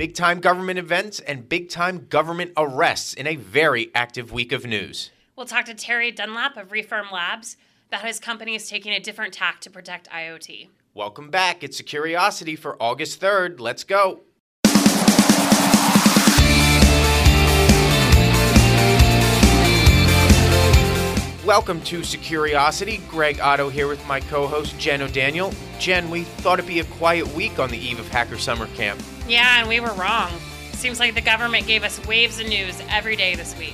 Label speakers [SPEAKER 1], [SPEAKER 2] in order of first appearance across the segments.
[SPEAKER 1] Big time government events and big time government arrests in a very active week of news.
[SPEAKER 2] We'll talk to Terry Dunlap of Refirm Labs about his company is taking a different tack to protect IoT.
[SPEAKER 1] Welcome back. It's Securiosity for August 3rd. Let's go. Welcome to Securiosity. Greg Otto here with my co-host Jen O'Daniel. Jen, we thought it'd be a quiet week on the eve of Hacker Summer Camp.
[SPEAKER 2] Yeah, and we were wrong. Seems like the government gave us waves of news every day this week.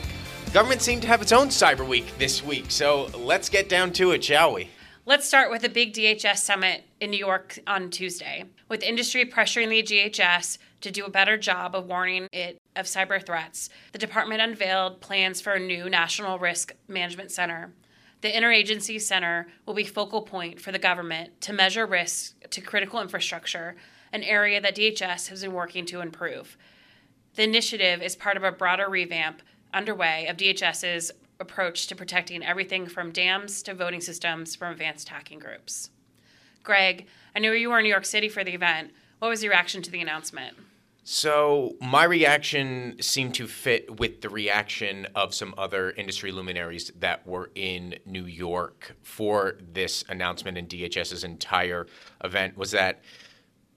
[SPEAKER 1] Government seemed to have its own cyber week this week, so let's get down to it, shall we?
[SPEAKER 2] Let's start with the big DHS summit in New York on Tuesday, with industry pressuring the DHS to do a better job of warning it of cyber threats. The department unveiled plans for a new National Risk Management Center. The Interagency Center will be focal point for the government to measure risks to critical infrastructure, an area that DHS has been working to improve. The initiative is part of a broader revamp underway of DHS's approach to protecting everything from dams to voting systems from advanced hacking groups. Greg, I know you were in New York City for the event. What was your reaction to the announcement?
[SPEAKER 1] So, my reaction seemed to fit with the reaction of some other industry luminaries that were in New York for this announcement and DHS's entire event was that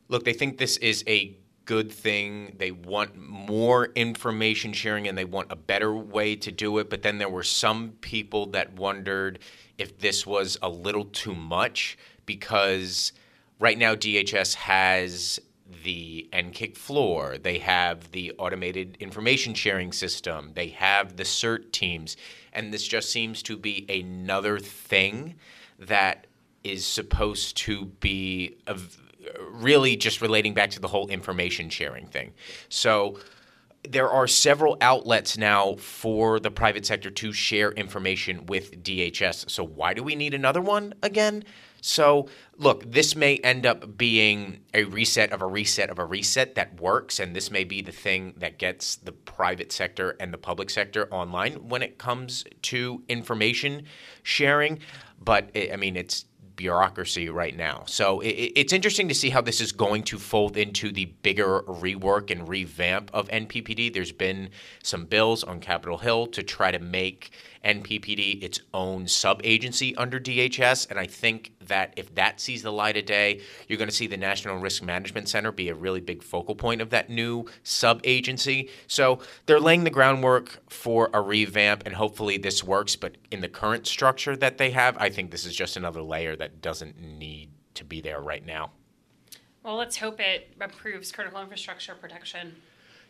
[SPEAKER 1] look, they think this is a good thing. They want more information sharing and they want a better way to do it. But then there were some people that wondered if this was a little too much because right now DHS has the NCCIC floor, they have the automated information sharing system, they have the CERT teams, and this just seems to be another thing that is supposed to be really just relating back to the whole information sharing thing. So there are several outlets now for the private sector to share information with DHS. So why do we need another one again? So, look, this may end up being a reset of a reset of a reset that works, and this may be the thing that gets the private sector and the public sector online when it comes to information sharing. But eh, I mean, it's bureaucracy right now. So it, it's interesting to see how this is going to fold into the bigger rework and revamp of NPPD. There's been some bills on Capitol Hill to try to make NPPD its own sub agency under DHS. And I think that if that sees the light of day, you're going to see the National Risk Management Center be a really big focal point of that new sub agency. So they're laying the groundwork for a revamp, and hopefully this works. But in the current structure that they have, I think this is just another layer that doesn't need to be there right now.
[SPEAKER 2] Well, let's hope it improves critical infrastructure protection.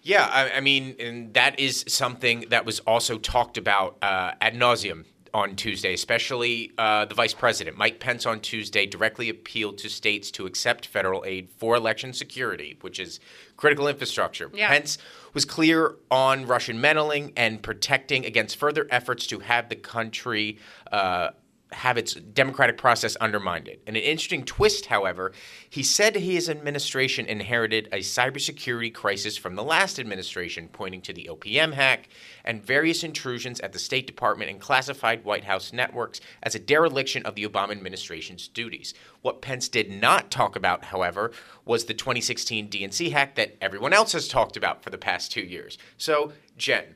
[SPEAKER 1] Yeah, I, I mean, and that is something that was also talked about uh, ad nauseum on Tuesday, especially uh, the vice president. Mike Pence on Tuesday directly appealed to states to accept federal aid for election security, which is critical infrastructure. Yeah. Pence was clear on Russian meddling and protecting against further efforts to have the country. Uh, have its democratic process undermined. In an interesting twist, however, he said his administration inherited a cybersecurity crisis from the last administration, pointing to the OPM hack and various intrusions at the State Department and classified White House networks as a dereliction of the Obama administration's duties. What Pence did not talk about, however, was the 2016 DNC hack that everyone else has talked about for the past two years. So, Jen,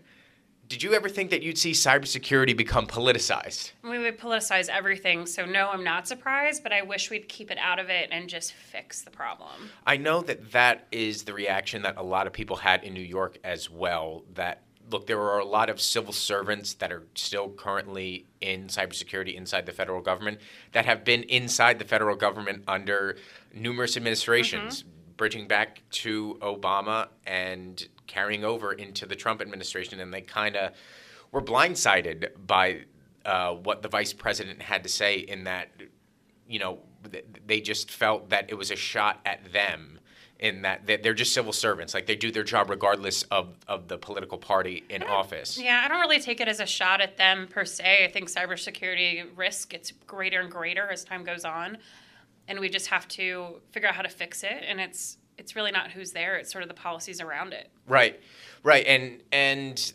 [SPEAKER 1] did you ever think that you'd see cybersecurity become politicized?
[SPEAKER 2] We would politicize everything, so no, I'm not surprised, but I wish we'd keep it out of it and just fix the problem.
[SPEAKER 1] I know that that is the reaction that a lot of people had in New York as well. That look, there are a lot of civil servants that are still currently in cybersecurity inside the federal government that have been inside the federal government under numerous administrations. Mm-hmm bridging back to Obama and carrying over into the Trump administration, and they kind of were blindsided by uh, what the vice president had to say. In that, you know, they just felt that it was a shot at them. In that they're just civil servants, like they do their job regardless of, of the political party in office.
[SPEAKER 2] Yeah, I don't really take it as a shot at them per se. I think cybersecurity risk gets greater and greater as time goes on and we just have to figure out how to fix it and it's it's really not who's there; it's sort of the policies around it.
[SPEAKER 1] Right, right, and and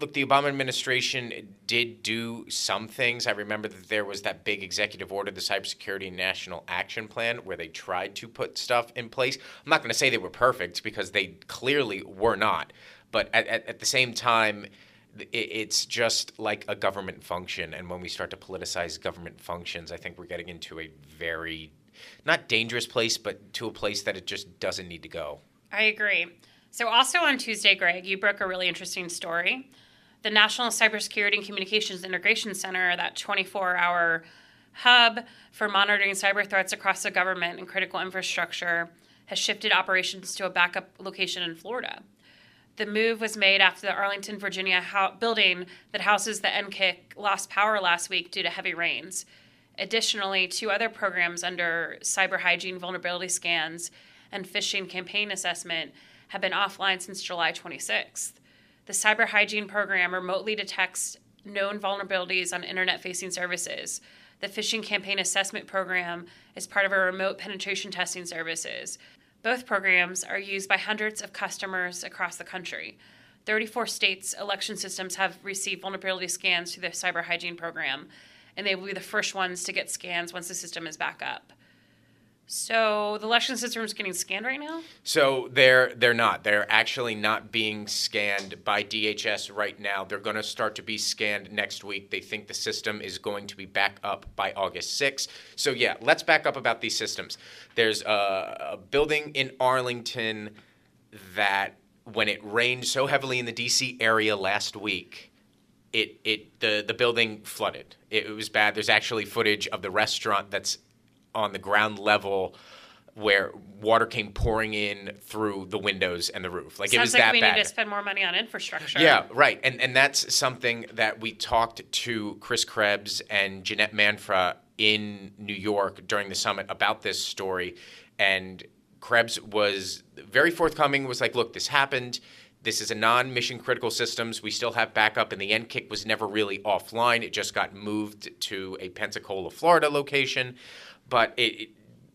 [SPEAKER 1] look, the Obama administration did do some things. I remember that there was that big executive order, the Cybersecurity National Action Plan, where they tried to put stuff in place. I'm not going to say they were perfect because they clearly were not, but at, at, at the same time it's just like a government function and when we start to politicize government functions i think we're getting into a very not dangerous place, but to a place that it just doesn't need to go.
[SPEAKER 2] I agree. So, also on Tuesday, Greg, you broke a really interesting story. The National Cybersecurity and Communications Integration Center, that 24 hour hub for monitoring cyber threats across the government and critical infrastructure, has shifted operations to a backup location in Florida. The move was made after the Arlington, Virginia ho- building that houses the NCCIC lost power last week due to heavy rains. Additionally, two other programs under cyber hygiene vulnerability scans and phishing campaign assessment have been offline since July 26th. The cyber hygiene program remotely detects known vulnerabilities on internet facing services. The phishing campaign assessment program is part of our remote penetration testing services. Both programs are used by hundreds of customers across the country. 34 states' election systems have received vulnerability scans through the cyber hygiene program and they will be the first ones to get scans once the system is back up. So the election system is getting scanned right now.
[SPEAKER 1] So they're they're not. They're actually not being scanned by DHS right now. They're going to start to be scanned next week. They think the system is going to be back up by August 6th. So yeah, let's back up about these systems. There's a, a building in Arlington that when it rained so heavily in the DC area last week, it it the the building flooded. It, it, was bad. There's actually footage of the restaurant that's on the ground level where water came pouring in through the windows and the roof. Like
[SPEAKER 2] Sounds
[SPEAKER 1] it was
[SPEAKER 2] like
[SPEAKER 1] that
[SPEAKER 2] we
[SPEAKER 1] bad.
[SPEAKER 2] need to spend more money on infrastructure.
[SPEAKER 1] Yeah, right. And and that's something that we talked to Chris Krebs and Jeanette Manfra in New York during the summit about this story and Krebs was very forthcoming was like, look, this happened this is a non-mission critical systems. We still have backup, and the NCCIC was never really offline. It just got moved to a Pensacola, Florida location. But it,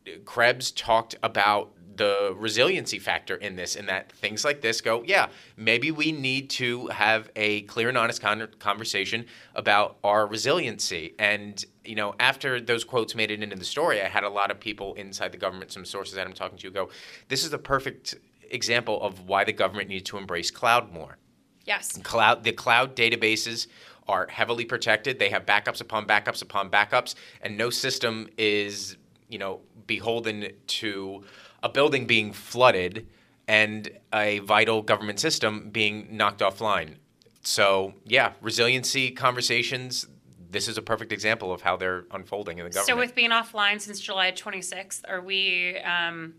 [SPEAKER 1] it, Krebs talked about the resiliency factor in this, in that things like this go, yeah, maybe we need to have a clear and honest con- conversation about our resiliency. And you know, after those quotes made it into the story, I had a lot of people inside the government, some sources that I'm talking to, go, this is the perfect example of why the government needs to embrace cloud more.
[SPEAKER 2] Yes.
[SPEAKER 1] Cloud the cloud databases are heavily protected. They have backups upon backups upon backups, and no system is, you know, beholden to a building being flooded and a vital government system being knocked offline. So, yeah, resiliency conversations. This is a perfect example of how they're unfolding in the government.
[SPEAKER 2] So, with being offline since July 26th, are we um,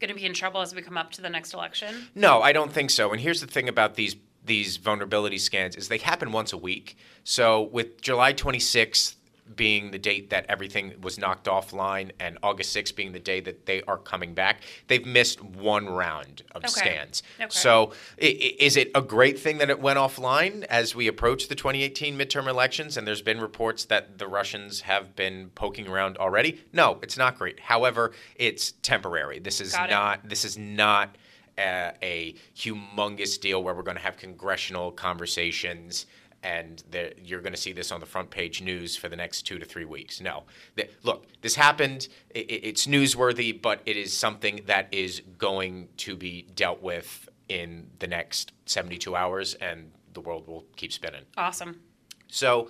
[SPEAKER 2] going to be in trouble as we come up to the next election?
[SPEAKER 1] No, I don't think so. And here's the thing about these these vulnerability scans is they happen once a week. So with July 26th being the date that everything was knocked offline and August 6th being the day that they are coming back, they've missed one round of okay. scans. Okay. So is it a great thing that it went offline as we approach the 2018 midterm elections and there's been reports that the Russians have been poking around already? No, it's not great. However, it's temporary. This is not this is not a, a humongous deal where we're going to have congressional conversations and you're going to see this on the front page news for the next two to three weeks. No, the, look, this happened. It, it's newsworthy, but it is something that is going to be dealt with in the next 72 hours, and the world will keep spinning.
[SPEAKER 2] Awesome.
[SPEAKER 1] So,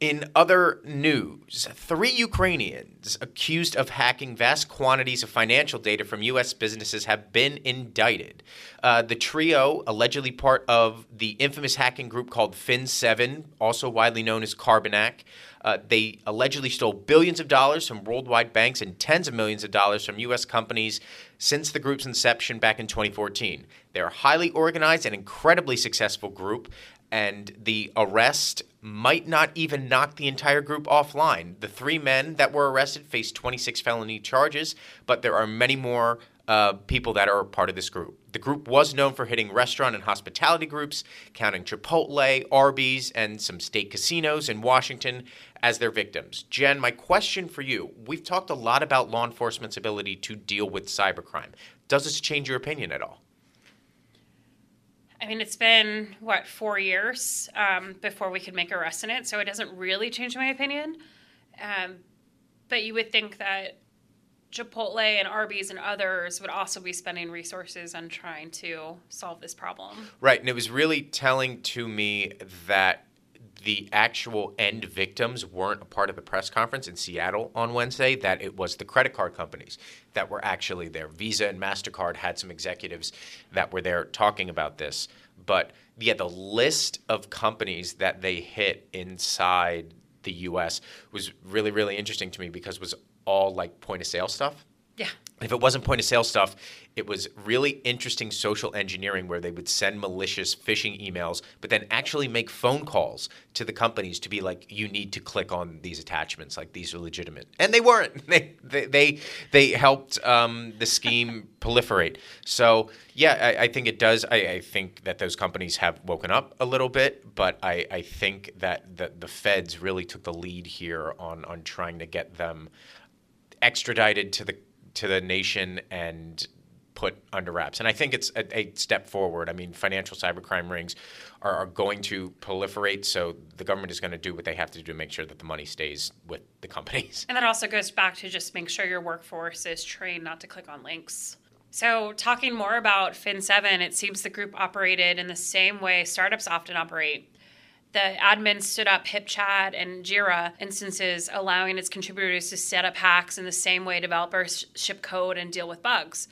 [SPEAKER 1] in other news, three Ukrainians accused of hacking vast quantities of financial data from U.S. businesses have been indicted. Uh, the trio, allegedly part of the infamous hacking group called Fin7, also widely known as Carbanak, uh, they allegedly stole billions of dollars from worldwide banks and tens of millions of dollars from U.S. companies since the group's inception back in 2014. They're a highly organized and incredibly successful group, and the arrest might not even knock the entire group offline. The three men that were arrested faced 26 felony charges, but there are many more uh, people that are part of this group. The group was known for hitting restaurant and hospitality groups, counting Chipotle, Arby's, and some state casinos in Washington as their victims. Jen, my question for you we've talked a lot about law enforcement's ability to deal with cybercrime. Does this change your opinion at all?
[SPEAKER 2] I mean, it's been, what, four years um, before we could make arrests in it, so it doesn't really change my opinion. Um, but you would think that Chipotle and Arby's and others would also be spending resources on trying to solve this problem.
[SPEAKER 1] Right. And it was really telling to me that the actual end victims weren't a part of the press conference in Seattle on Wednesday, that it was the credit card companies that were actually there. Visa and MasterCard had some executives that were there talking about this. But yeah, the list of companies that they hit inside the US was really, really interesting to me because it was all like point of sale stuff.
[SPEAKER 2] Yeah.
[SPEAKER 1] If it wasn't point of sale stuff, it was really interesting social engineering where they would send malicious phishing emails, but then actually make phone calls to the companies to be like, "You need to click on these attachments. Like these are legitimate," and they weren't. They they they, they helped um, the scheme proliferate. So yeah, I, I think it does. I, I, think that those companies have woken up a little bit, but I, I think that the, the feds really took the lead here on on trying to get them extradited to the to the nation and put under wraps. And I think it's a, a step forward. I mean, financial cybercrime rings are, are, going to proliferate, so the government is going to do what they have to do to make sure that the money stays with the companies.
[SPEAKER 2] And that also goes back to just make sure your workforce is trained not to click on links. So, talking more about Fin7, it seems the group operated in the same way startups often operate the admin stood up HipChat and Jira instances, allowing its contributors to set up hacks in the same way developers ship code and deal with bugs.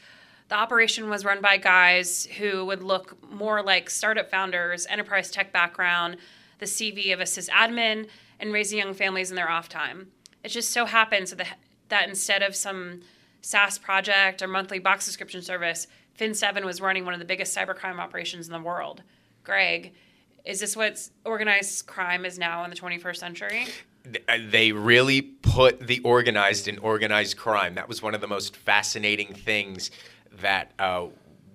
[SPEAKER 2] The operation was run by guys who would look more like startup founders, enterprise tech background, the CV of a sysadmin, and raising young families in their off time. It just so happens that, that instead of some SaaS project or monthly box subscription service, Fin7 was running one of the biggest cybercrime operations in the world. Greg, is this what organized crime is now in the 21st century?
[SPEAKER 1] Uh, they really put the organized in organized crime. That was one of the most fascinating things that uh,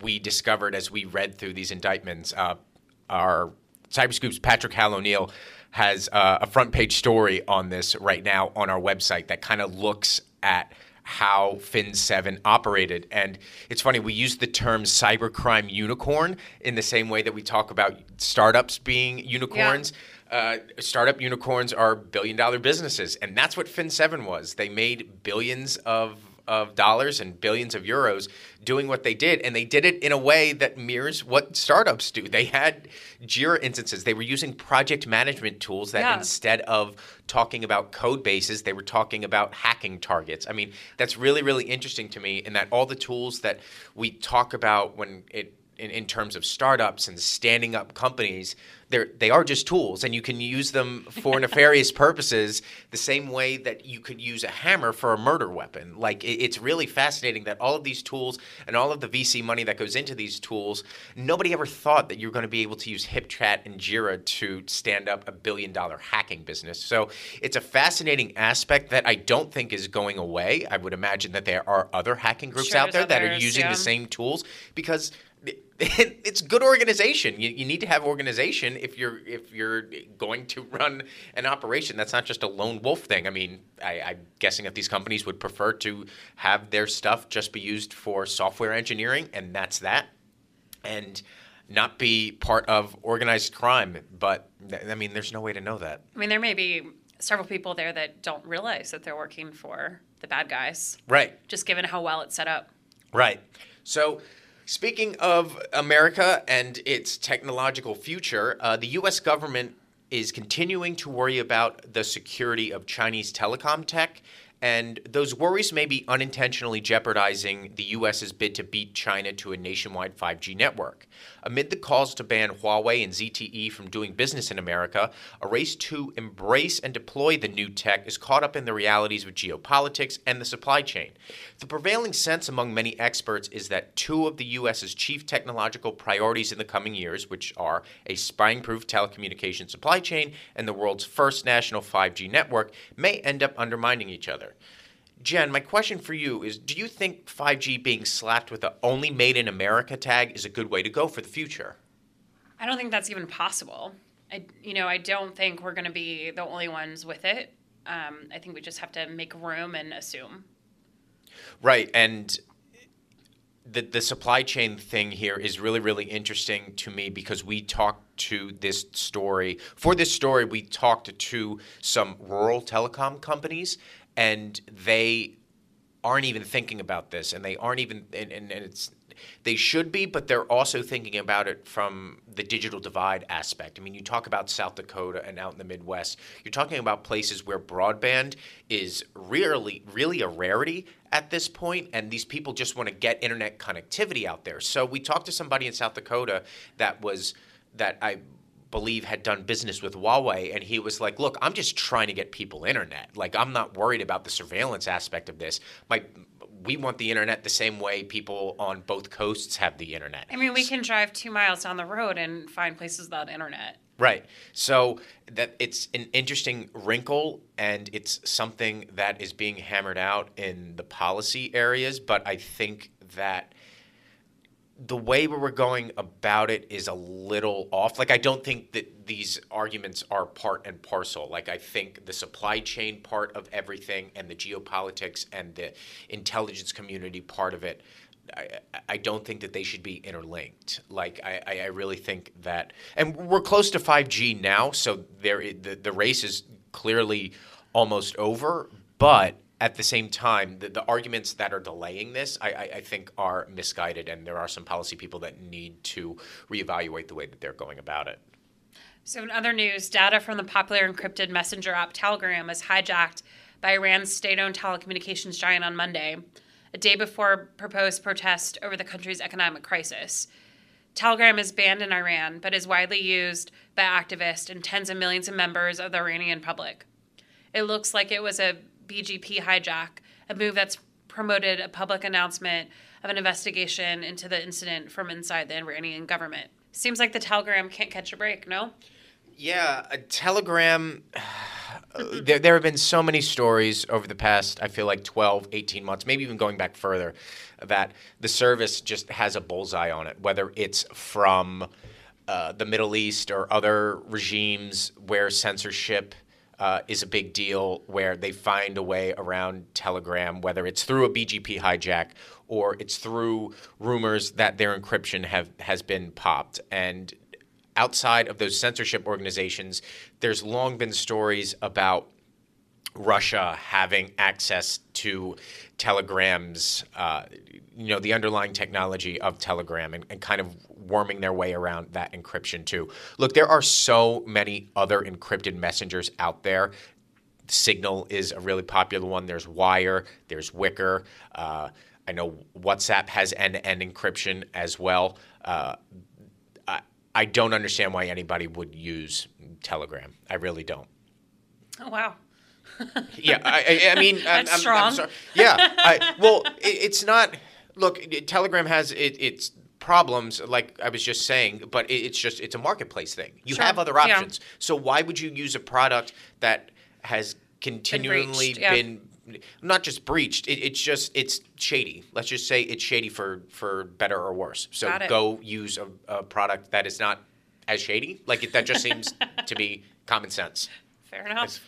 [SPEAKER 1] we discovered as we read through these indictments. Uh, our Cyberscoop's Patrick Howell O'Neill has uh, a front page story on this right now on our website that kind of looks at how Fin7 operated. And it's funny, we use the term cybercrime unicorn in the same way that we talk about startups being unicorns. Yeah. Uh, startup unicorns are billion dollar businesses. And that's what Fin7 was. They made billions of of dollars and billions of euros doing what they did. And they did it in a way that mirrors what startups do. They had Jira instances, they were using project management tools that yeah. instead of talking about code bases, they were talking about hacking targets. I mean, that's really, really interesting to me in that all the tools that we talk about when it in, in terms of startups and standing up companies, they're, they are just tools, and you can use them for nefarious purposes the same way that you could use a hammer for a murder weapon. Like, it, it's really fascinating that all of these tools and all of the VC money that goes into these tools, nobody ever thought that you're going to be able to use HipChat and Jira to stand up a billion dollar hacking business. So it's a fascinating aspect that I don't think is going away. I would imagine that there are other hacking groups
[SPEAKER 2] sure,
[SPEAKER 1] out there
[SPEAKER 2] that
[SPEAKER 1] are using
[SPEAKER 2] yeah.
[SPEAKER 1] the same tools because it's good organization. You, you need to have organization if you're if you're going to run an operation. That's not just a lone wolf thing. I mean, I, I'm guessing that these companies would prefer to have their stuff just be used for software engineering, and that's that, and not be part of organized crime. But I mean, there's no way to know that.
[SPEAKER 2] I mean, there may be several people there that don't realize that they're working for the bad guys.
[SPEAKER 1] Right.
[SPEAKER 2] Just given how well it's set up.
[SPEAKER 1] Right. So Speaking of America and its technological future, uh, the U.S. government is continuing to worry about the security of Chinese telecom tech and those worries may be unintentionally jeopardizing the U.S.'s bid to beat China to a nationwide 5G network. Amid the calls to ban Huawei and ZTE from doing business in America, a race to embrace and deploy the new tech is caught up in the realities of geopolitics and the supply chain. The prevailing sense among many experts is that two of the U.S.'s chief technological priorities in the coming years, which are a spying proof telecommunications supply chain and the world's first national 5G network, may end up undermining each other. Jen, my question for you is do you think 5G being slapped with a only made in America tag is a good way to go for the future?
[SPEAKER 2] I don't think that's even possible. I, you know, I don't think we're going to be the only ones with it. Um, I think we just have to make room and assume.
[SPEAKER 1] Right, and the the supply chain thing here is really really interesting to me because we talked to this story for this story we talked to some rural telecom companies and they aren't even thinking about this and they aren't even and, and, and it's they should be, but they're also thinking about it from the digital divide aspect. I mean, you talk about South Dakota and out in the Midwest, you're talking about places where broadband is really, really a rarity at this point, and these people just want to get internet connectivity out there. So we talked to somebody in South Dakota that was that I believe had done business with Huawei, and he was like, "Look, I'm just trying to get people internet. Like, I'm not worried about the surveillance aspect of this. My we want the internet the same way people on both coasts have the internet.
[SPEAKER 2] I mean, we can drive two miles down the road and find places without internet.
[SPEAKER 1] Right. So that it's an interesting wrinkle and it's something that is being hammered out in the policy areas, but I think that the way we were going about it is a little off. Like, I don't think that these arguments are part and parcel. Like, I think the supply chain part of everything and the geopolitics and the intelligence community part of it, I, I don't think that they should be interlinked. Like, I, I really think that, and we're close to 5G now, so there the, the race is clearly almost over, but at the same time, the, the arguments that are delaying this, I, I, I, think, are misguided, and there are some policy people that need to reevaluate the way that they're going about it.
[SPEAKER 2] So, in other news, data from the popular encrypted messenger app Telegram was hijacked by Iran's state owned telecommunications giant on Monday, a day before proposed protest over the country's economic crisis. Telegram is banned in Iran, but is widely used by activists and tens of millions of members of the Iranian public. It looks like it was a BGP hijack, a move that's promoted a public announcement of an investigation into the incident from inside the Iranian government. Seems like the Telegram can't catch a break, no?
[SPEAKER 1] Yeah, a Telegram. there, there have been so many stories over the past, I feel like 12, 18 months, maybe even going back further, that the service just has a bullseye on it, whether it's from uh, the Middle East or other regimes where censorship uh, is a big deal where they find a way around Telegram, whether it's through a BGP hijack or it's through rumors that their encryption have has been popped. And outside of those censorship organizations, there's long been stories about Russia having access to Telegram's, uh, you know, the underlying technology of Telegram and, and, kind of worming their way around that encryption too. Look, there are so many other encrypted messengers out there. Signal is a really popular one. There's Wire, there's Wickr Uh, I know WhatsApp has end to end encryption as well. Uh, I, I don't understand why anybody would use Telegram. I really don't.
[SPEAKER 2] Oh, wow
[SPEAKER 1] yeah, I, I mean, I'm,
[SPEAKER 2] strong.
[SPEAKER 1] I'm sorry. Yeah, I, well, it, it's not. Look, Telegram has it, its problems, like I was just saying, but it, it's just it's a marketplace thing. You
[SPEAKER 2] sure.
[SPEAKER 1] have other options, yeah. so why would you use a product that has continually been, been not just breached? It, it's just it's shady. Let's just say it's shady for for better or worse. So go use a, a, product that is not as shady. Like that just seems to be common sense.
[SPEAKER 2] Fair enough.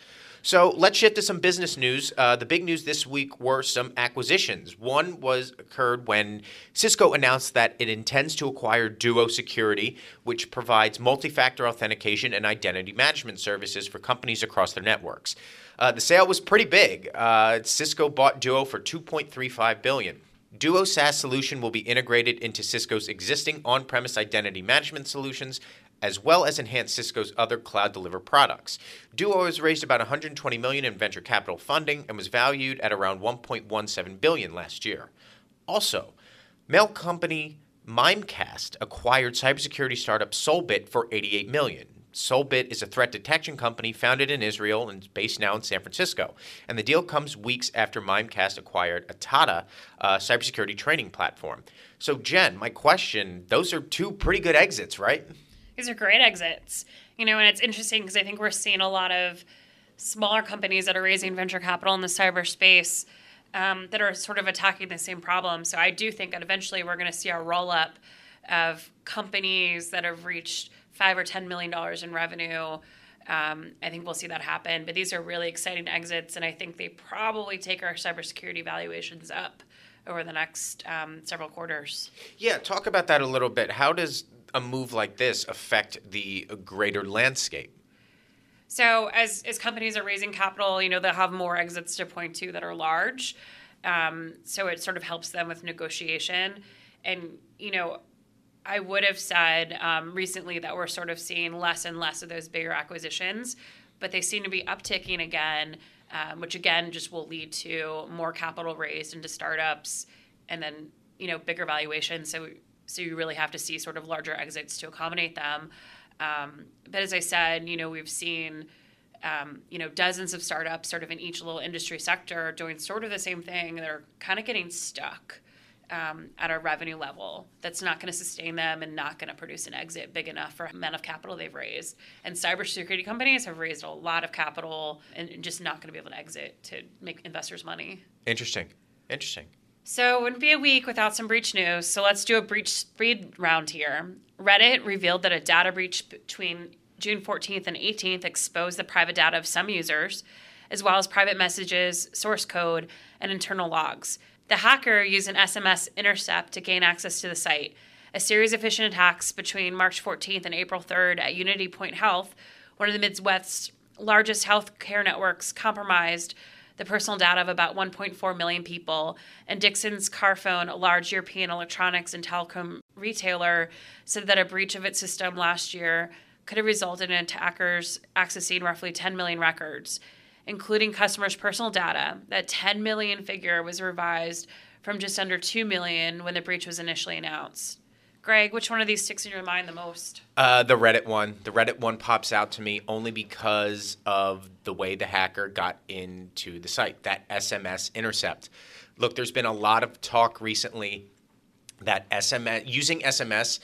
[SPEAKER 1] So let's shift to some business news. Uh, the big news this week were some acquisitions. One was occurred when Cisco announced that it intends to acquire Duo Security, which provides multi-factor authentication and identity management services for companies across their networks. Uh, the sale was pretty big. Uh, Cisco bought Duo for 2.35 billion. Duo SaaS solution will be integrated into Cisco's existing on-premise identity management solutions as well as enhance Cisco's other cloud deliver products. Duo has raised about 120 million in venture capital funding and was valued at around 1.17 billion last year. Also, mail company Mimecast acquired cybersecurity startup Solebit for 88 million. Solebit is a threat detection company founded in Israel and based now in San Francisco. And the deal comes weeks after Mimecast acquired Ataata, a cybersecurity training platform. So, Jen, my question those are two pretty good exits, right?
[SPEAKER 2] These are great exits. You know, and it's interesting because I think we're seeing a lot of smaller companies that are raising venture capital in the cyberspace um, that are sort of attacking the same problem. So I do think that eventually we're going to see a roll up of companies that have reached five or ten million dollars in revenue. Um, I think we'll see that happen. But these are really exciting exits, and I think they probably take our cybersecurity valuations up over the next um, several quarters.
[SPEAKER 1] Yeah, talk about that a little bit. How does a move like this affect the greater landscape?
[SPEAKER 2] So as as companies are raising capital, you know they'll have more exits to point to that are large. Um, so it sort of helps them with negotiation. And you know, I would have said um, recently that we're sort of seeing less and less of those bigger acquisitions, but they seem to be upticking again, um, which again just will lead to more capital raised into startups, and then you know bigger valuations. So so you really have to see sort of larger exits to accommodate them. Um, but as I said, you know, we've seen, um, you know, dozens of startups sort of in each little industry sector doing sort of the same thing. They're kind of getting stuck um, at a revenue level that's not going to sustain them and not going to produce an exit big enough for amount of capital they've raised. And cybersecurity companies have raised a lot of capital and just not going to be able to exit to make investors money.
[SPEAKER 1] Interesting. Interesting.
[SPEAKER 2] So it wouldn't be a week without some breach news. So let's do a breach speed round here. Reddit revealed that a data breach between June 14th and 18th exposed the private data of some users, as well as private messages, source code, and internal logs. The hacker used an SMS intercept to gain access to the site. A series of phishing attacks between March 14th and April 3rd at Unity Point Health, one of the Midwest's largest healthcare networks, compromised the personal data of about 1.4 million people. And Dixons Carphone, a large European electronics and telecom retailer, said that a breach of its system last year could have resulted in attackers accessing roughly 10 million records, including customers' personal data. That 10 million figure was revised from just under 2 million when the breach was initially announced. Greg, which one of these sticks in your mind the most?
[SPEAKER 1] Uh, the Reddit one. The Reddit one pops out to me only because of the way the hacker got into the site, that SMS intercept. Look, there's been a lot of talk recently that SMS using SMS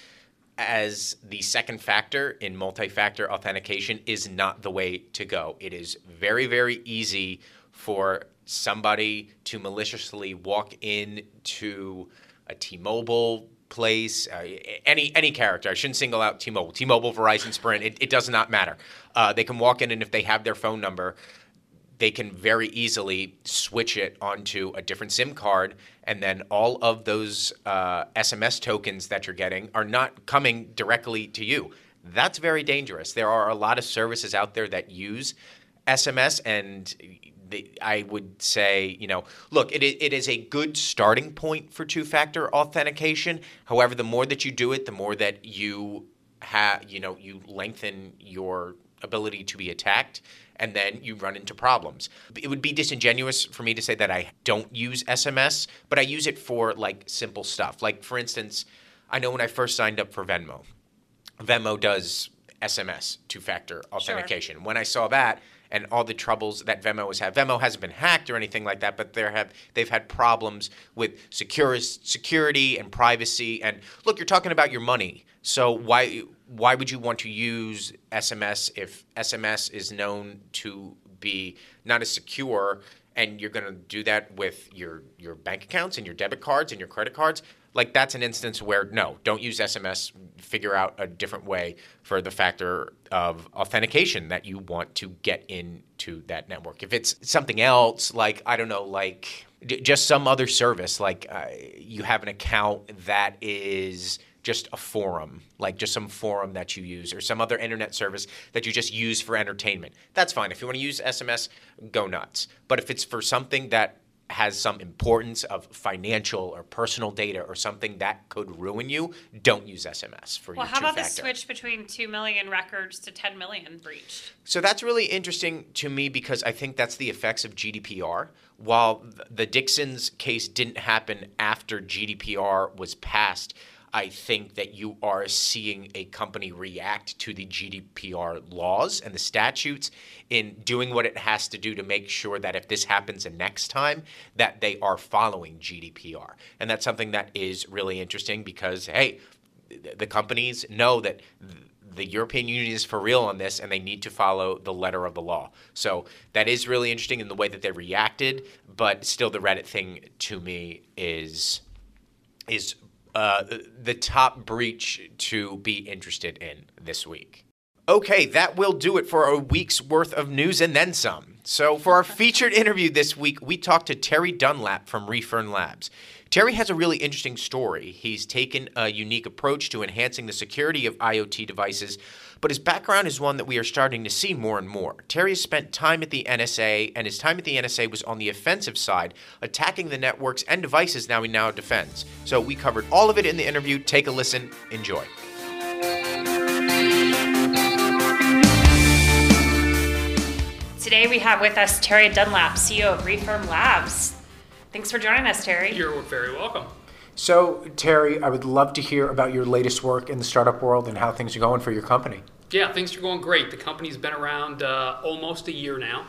[SPEAKER 1] as the second factor in multi-factor authentication is not the way to go. It is very very easy for somebody to maliciously walk into a T-Mobile place, uh, any any character. I shouldn't single out T-Mobile, T-Mobile, Verizon, Sprint. It, it does not matter. Uh, they can walk in, and if they have their phone number, they can very easily switch it onto a different SIM card, and then all of those uh, SMS tokens that you're getting are not coming directly to you. That's very dangerous. There are a lot of services out there that use SMS, and I would say, you know, look, it, it is a good starting point for two factor authentication. However, the more that you do it, the more that you have, you know, you lengthen your ability to be attacked and then you run into problems. It would be disingenuous for me to say that I don't use SMS, but I use it for like simple stuff. Like, for instance, I know when I first signed up for Venmo, Venmo does SMS two factor authentication. Sure. When I saw that, and all the troubles that Venmo has had. Venmo hasn't been hacked or anything like that, but there have they've had problems with security and privacy. And look, you're talking about your money, so why why would you want to use SMS if SMS is known to be not as secure? And you're going to do that with your your bank accounts and your debit cards and your credit cards like that's an instance where no, don't use SMS. Figure out a different way for the factor of authentication that you want to get into that network. If it's something else, like I don't know, like just some other service, like uh, you have an account that is just a forum, like just some forum that you use or some other internet service that you just use for entertainment. That's fine. If you want to use SMS, go nuts. But if it's for something that has some importance of financial or personal data or something that could ruin you, don't use SMS for
[SPEAKER 2] well,
[SPEAKER 1] your
[SPEAKER 2] how about
[SPEAKER 1] the
[SPEAKER 2] switch between 2 million records to 10 million breached?
[SPEAKER 1] So that's really interesting to me because I think that's the effects of GDPR. While the Dixons case didn't happen after GDPR was passed, I think that you are seeing a company react to the GDPR laws and the statutes in doing what it has to do to make sure that if this happens the next time, that they are following GDPR. And that's something that is really interesting because, hey, the companies know that the European Union is for real on this and they need to follow the letter of the law. So that is really interesting in the way that they reacted, but still the Reddit thing to me is is uh, the top breach to be interested in this week. Okay, that will do it for a week's worth of news and then some. So, for our featured interview this week, we talked to Terry Dunlap from Refirm Labs. Terry has a really interesting story. He's taken a unique approach to enhancing the security of IoT devices, but his background is one that we are starting to see more and more. Terry has spent time at the NSA, and his time at the NSA was on the offensive side, attacking the networks and devices now he now defends. So, we covered all of it in the interview. Take a listen, enjoy.
[SPEAKER 2] Today we have with us Terry Dunlap, CEO of Refirm Labs. Thanks for joining us, Terry.
[SPEAKER 3] You're very welcome.
[SPEAKER 4] So, Terry, I would love to hear about your latest work in the startup world and how things are going for your company.
[SPEAKER 3] Yeah, things are going great. The company's been around uh, almost a year now.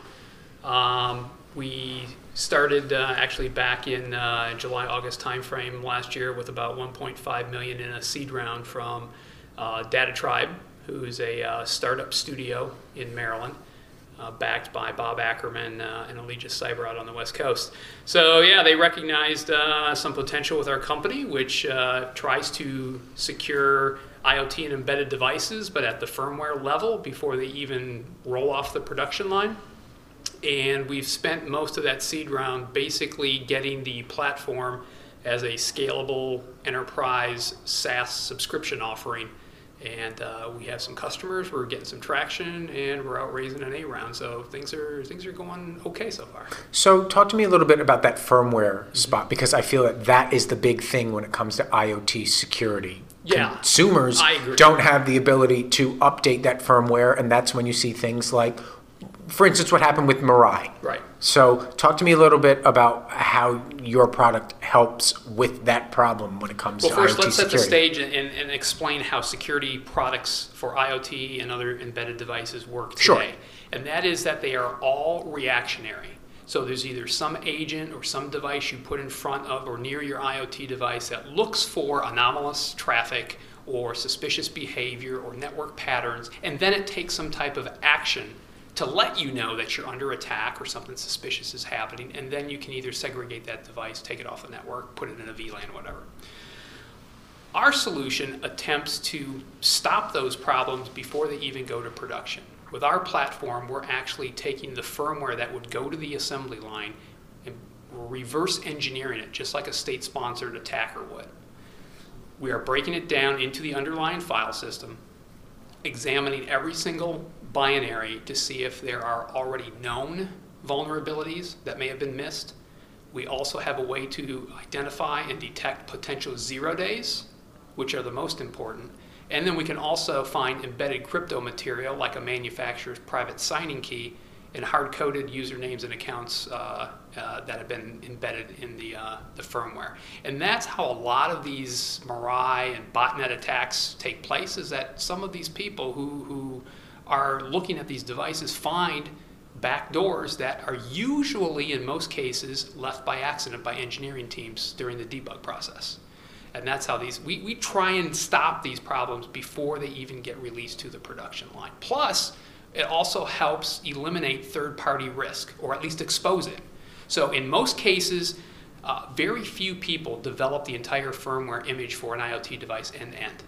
[SPEAKER 3] Um, we started uh, actually back in uh, July August timeframe last year with about 1.5 million in a seed round from uh, Data Tribe, who's a uh, startup studio in Maryland uh, backed by Bob Ackerman uh, and Allegis Cyber out on the West Coast. So, yeah, they recognized uh, some potential with our company, which uh, tries to secure IoT and embedded devices, but at the firmware level before they even roll off the production line. And we've spent most of that seed round basically getting the platform as a scalable enterprise SaaS subscription offering and uh, we have some customers. We're getting some traction, and we're out raising an A round. So things are things are going okay so far.
[SPEAKER 4] So talk to me a little bit about that firmware spot because I feel that that is the big thing when it comes to IoT security.
[SPEAKER 3] Yeah,
[SPEAKER 4] consumers don't have the ability to update that firmware, and that's when you see things like for instance, what happened with Mirai.
[SPEAKER 3] Right.
[SPEAKER 4] So, talk to me a little bit about how your product helps with that problem when it comes to the product.
[SPEAKER 3] well,
[SPEAKER 4] to
[SPEAKER 3] first,
[SPEAKER 4] IoT
[SPEAKER 3] let's
[SPEAKER 4] security.
[SPEAKER 3] set the stage and, and, explain how security products for IoT and other embedded devices work today.
[SPEAKER 4] Sure.
[SPEAKER 3] And that is that they are all reactionary. So there's either some agent or some device you put in front of or near your IoT device that looks for anomalous traffic or suspicious behavior or network patterns, and then it takes some type of action to let you know that you're under attack or something suspicious is happening, and then you can either segregate that device, take it off the network, put it in a VLAN, whatever. Our solution attempts to stop those problems before they even go to production. With our platform, we're actually taking the firmware that would go to the assembly line and reverse engineering it just like a state sponsored attacker would. We are breaking it down into the underlying file system, examining every single binary to see if there are already known vulnerabilities that may have been missed. We also have a way to identify and detect potential zero days, which are the most important. And then we can also find embedded crypto material like a manufacturer's private signing key and hard-coded usernames and accounts uh, uh, that have been embedded in the, uh, the firmware. And that's how a lot of these Mirai and botnet attacks take place, is that some of these people who, who are looking at these devices find back doors that are usually, in most cases, left by accident by engineering teams during the debug process. And that's how these, we, we try and stop these problems before they even get released to the production line. Plus, it also helps eliminate third party risk, or at least expose it. So, in most cases, uh, very few people develop the entire firmware image for an IoT device end to end.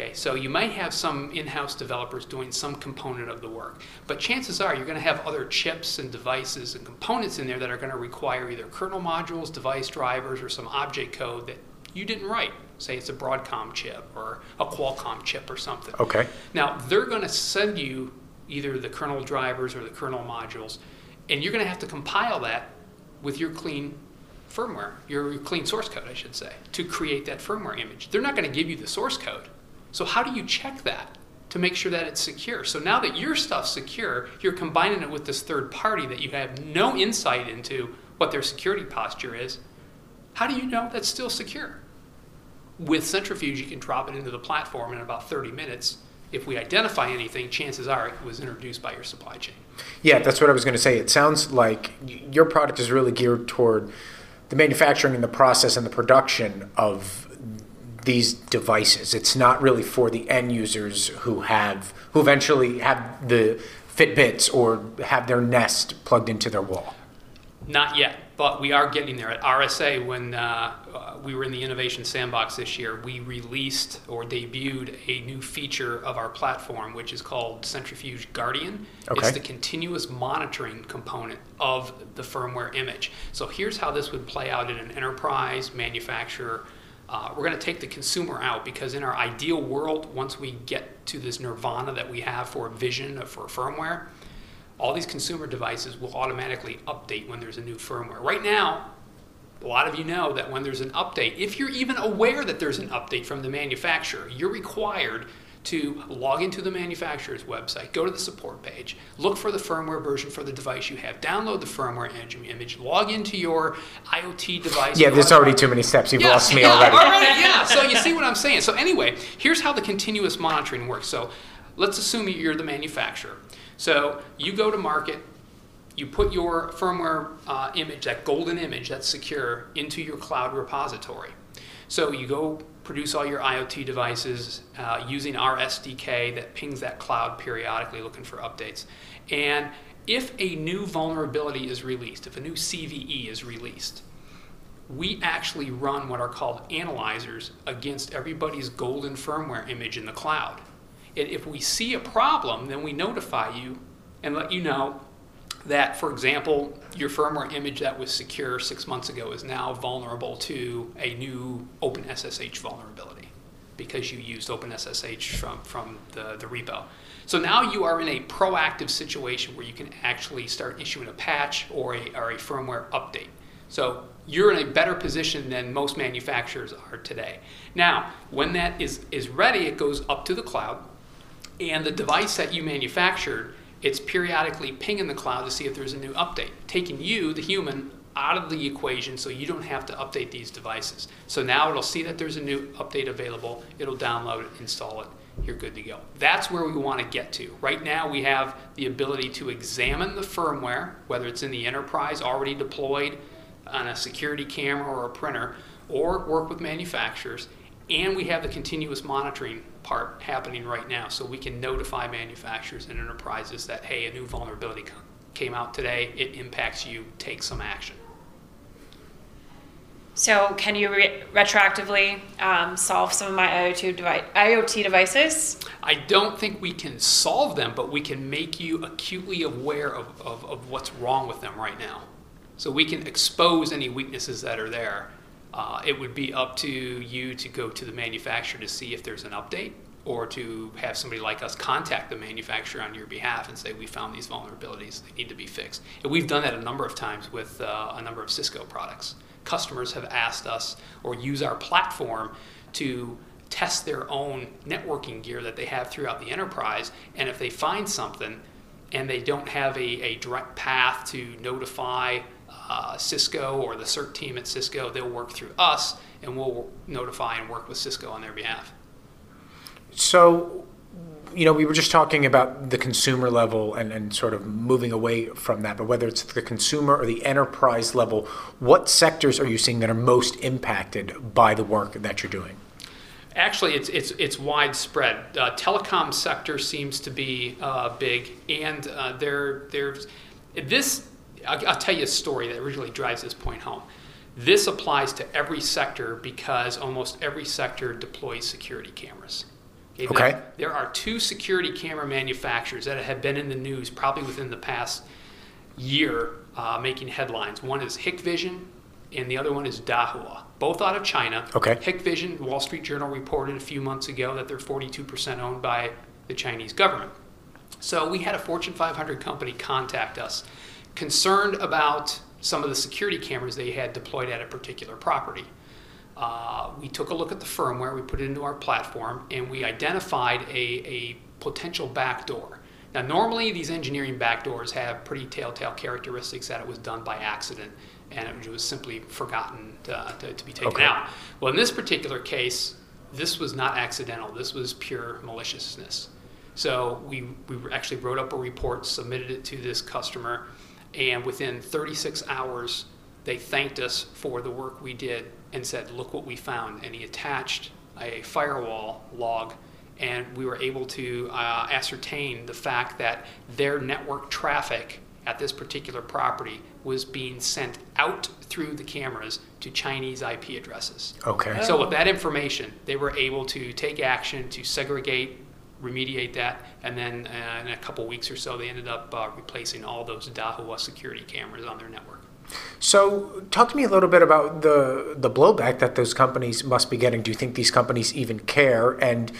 [SPEAKER 3] Okay, so you might have some in-house developers doing some component of the work, but chances are you're going to have other chips and devices and components in there that are going to require either kernel modules, device drivers, or some object code that you didn't write. Say it's a Broadcom chip or a Qualcomm chip or something.
[SPEAKER 4] Okay.
[SPEAKER 3] Now they're going to send you either the kernel drivers or the kernel modules, and you're going to have to compile that with your clean firmware, your clean source code, I should say, to create that firmware image. They're not going to give you the source code so how do you check that to make sure that it's secure? So now that your stuff's secure, you're combining it with this third party that you have no insight into what their security posture is. How do you know that's still secure? With Centrifuge, you can drop it into the platform in about 30 minutes. If we identify anything, chances are it was introduced by your supply chain.
[SPEAKER 4] Yeah, that's what I was going to say. It sounds like your product is really geared toward the manufacturing and the process and the production of these devices. It's not really for the end users who have who eventually have the Fitbits or have their Nest plugged into their wall.
[SPEAKER 3] Not yet, but we are getting there. At RSA, when uh, we were in the Innovation Sandbox this year, we released or debuted a new feature of our platform, which is called Centrifuge Guardian.
[SPEAKER 4] Okay.
[SPEAKER 3] It's the continuous monitoring component of the firmware image. So here's how this would play out in an enterprise manufacturer. Uh, we're going to take the consumer out because in our ideal world, once we get to this nirvana that we have for a vision for firmware, all these consumer devices will automatically update when there's a new firmware. Right now, a lot of you know that when there's an update, if you're even aware that there's an update from the manufacturer, you're required to log into the manufacturer's website, go to the support page, look for the firmware version for the device you have, download the firmware image, log into your IoT device.
[SPEAKER 4] Yeah, there's already too many steps. You've
[SPEAKER 3] Yeah,
[SPEAKER 4] lost me
[SPEAKER 3] yeah,
[SPEAKER 4] already.
[SPEAKER 3] yeah. So you see what I'm saying. So anyway, here's how the continuous monitoring works. So let's assume you're the manufacturer. So you go to market, you put your firmware uh, image, that golden image that's secure, into your cloud repository. So you go produce all your IoT devices uh, using our SDK that pings that cloud periodically looking for updates. And if a new vulnerability is released, if a new CVE is released, we actually run what are called analyzers against everybody's golden firmware image in the cloud. And if we see a problem, then we notify you and let you know that, for example, your firmware image that was secure six months ago is now vulnerable to a new OpenSSH vulnerability because you used OpenSSH from, from the, the repo. So now you are in a proactive situation where you can actually start issuing a patch or a, or a firmware update. So you're in a better position than most manufacturers are today. Now, when that is, is ready, it goes up to the cloud, and the device that you manufactured, it's periodically pinging the cloud to see if there's a new update, taking you, the human, out of the equation so you don't have to update these devices. So now it'll see that there's a new update available, it'll download it, install it, you're good to go. That's where we want to get to. Right now, we have the ability to examine the firmware, whether it's in the enterprise already deployed on a security camera or a printer, or work with manufacturers. And we have the continuous monitoring part happening right now, so we can notify manufacturers and enterprises that, hey, a new vulnerability came out today, it impacts you, take some action.
[SPEAKER 2] So, can you re- retroactively um, solve some of my IoT, IoT devices?
[SPEAKER 3] I don't think we can solve them, but we can make you acutely aware of, of, of what's wrong with them right now. So we can expose any weaknesses that are there. Uh, it would be up to you to go to the manufacturer to see if there's an update or to have somebody like us contact the manufacturer on your behalf and say, we found these vulnerabilities, they need to be fixed. And we've done that a number of times with uh, a number of Cisco products. Customers have asked us or use our platform to test their own networking gear that they have throughout the enterprise. And if they find something and they don't have a, a direct path to notify uh, Cisco or the CERT team at Cisco, they'll work through us and we'll notify and work with Cisco on their behalf.
[SPEAKER 4] So, you know, we were just talking about the consumer level and, and sort of moving away from that, but whether it's the consumer or the enterprise level, what sectors are you seeing that are most impacted by the work that you're doing?
[SPEAKER 3] Actually, it's it's it's widespread. Uh, telecom sector seems to be uh, big, and uh, there there's this. I'll, I'll tell you a story that really drives this point home. This applies to every sector because almost every sector deploys security cameras.
[SPEAKER 4] Okay.
[SPEAKER 3] There, there are two security camera manufacturers that have been in the news probably within the past year uh, making headlines. One is Hikvision, and the other one is Dahua, both out of China.
[SPEAKER 4] Okay.
[SPEAKER 3] Hikvision, Wall Street Journal reported a few months ago that they're 42% owned by the Chinese government. So we had a Fortune 500 company contact us, concerned about some of the security cameras they had deployed at a particular property. Uh, we took a look at the firmware, we put it into our platform, and we identified a, a potential backdoor. Now, normally these engineering backdoors have pretty telltale characteristics that it was done by accident and it was simply forgotten to, to, to be taken
[SPEAKER 4] Okay.
[SPEAKER 3] out. Well, in this particular case, this was not accidental, this was pure maliciousness. So we, we actually wrote up a report, submitted it to this customer, and within 36 hours, they thanked us for the work we did and said, Look what we found. And he attached a firewall log, and we were able to uh, ascertain the fact that their network traffic at this particular property was being sent out through the cameras to Chinese IP addresses.
[SPEAKER 4] Okay.
[SPEAKER 3] So with that information, they were able to take action to segregate, remediate that, and then uh, in a couple weeks or so, they ended up uh, replacing all those Dahua security cameras on their network.
[SPEAKER 4] So, talk to me a little bit about the the blowback that those companies must be getting. Do you think these companies even care? And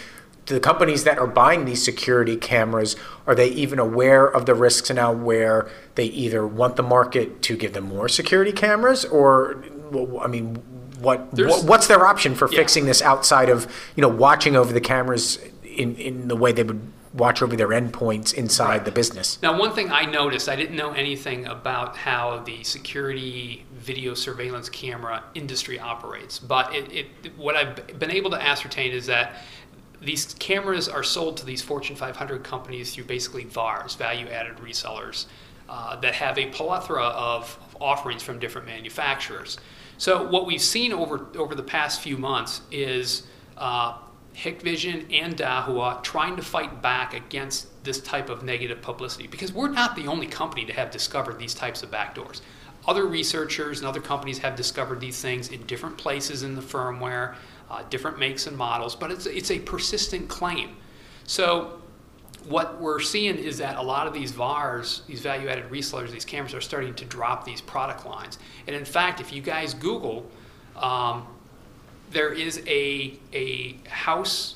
[SPEAKER 4] the companies that are buying these security cameras are they even aware of the risks now where they either want the market to give them more security cameras or i mean what, what what's their option for
[SPEAKER 3] Yeah.
[SPEAKER 4] fixing this outside of you know watching over the cameras in in the way they would watch over their endpoints inside the business
[SPEAKER 3] Now, one thing I noticed, I didn't know anything about how the security video surveillance camera industry operates, but it, it, what I've been able to ascertain is that these cameras are sold to these Fortune 500 companies through basically VARs, value added resellers, uh, that have a plethora of, of offerings from different manufacturers. So, what we've seen over, over the past few months is uh, Hikvision and Dahua trying to fight back against this type of negative publicity because we're not the only company to have discovered these types of backdoors. Other researchers and other companies have discovered these things in different places in the firmware, uh, different makes and models, but it's, it's a persistent claim. So, what we're seeing is that a lot of these VARs, these value added resellers, these cameras are starting to drop these product lines. And in fact, if you guys Google, um, there is a, a House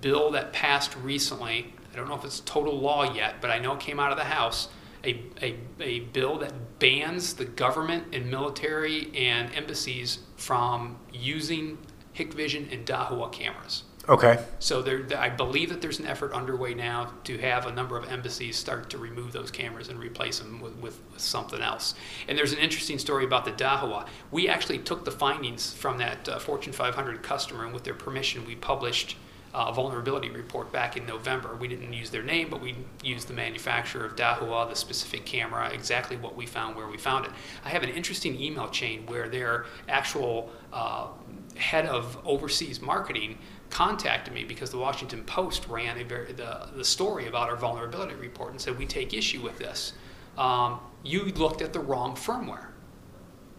[SPEAKER 3] bill that passed recently. I don't know if it's total law yet, but I know it came out of the House. A, a, a bill that bans the government and military and embassies from using Hikvision and Dahua cameras.
[SPEAKER 4] Okay
[SPEAKER 3] So there, I believe that there's an effort underway now to have a number of embassies start to remove those cameras and replace them with, with, with something else. And there's an interesting story about the Dahua. We actually took the findings from that uh, Fortune 500 customer, and with their permission, we published a vulnerability report back in November. We didn't use their name, but we used the manufacturer of Dahua, the specific camera, exactly what we found, where we found it. I have an interesting email chain where their actual uh, head of overseas marketing contacted me because the Washington Post ran a very, the, the story about our vulnerability report and said, We take issue with this. Um, you looked at the wrong firmware.